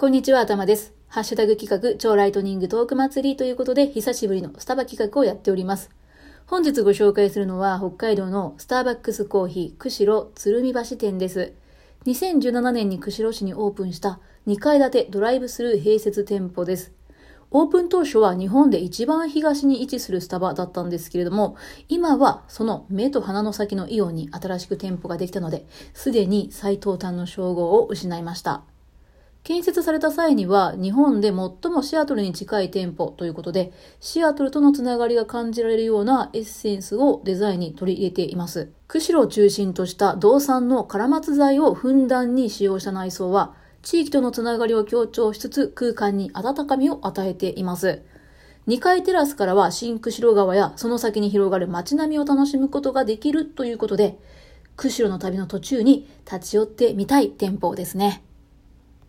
こんにちは、頭です。ハッシュタグ企画、超ライトニングトーク祭りということで、久しぶりのスタバ企画をやっております。本日ご紹介するのは、北海道のスターバックスコーヒー、釧路鶴見橋店です。2017年に釧路市にオープンした2階建てドライブスルー併設店舗です。オープン当初は日本で一番東に位置するスタバだったんですけれども、今はその目と鼻の先のイオンに新しく店舗ができたので、すでに最東端の称号を失いました。建設された際には日本で最もシアトルに近い店舗ということで、シアトルとのつながりが感じられるようなエッセンスをデザインに取り入れています。釧路を中心とした銅産のカラマツ材をふんだんに使用した内装は、地域とのつながりを強調しつつ空間に温かみを与えています。2階テラスからは新釧路川やその先に広がる街並みを楽しむことができるということで、釧路の旅の途中に立ち寄ってみたい店舗ですね。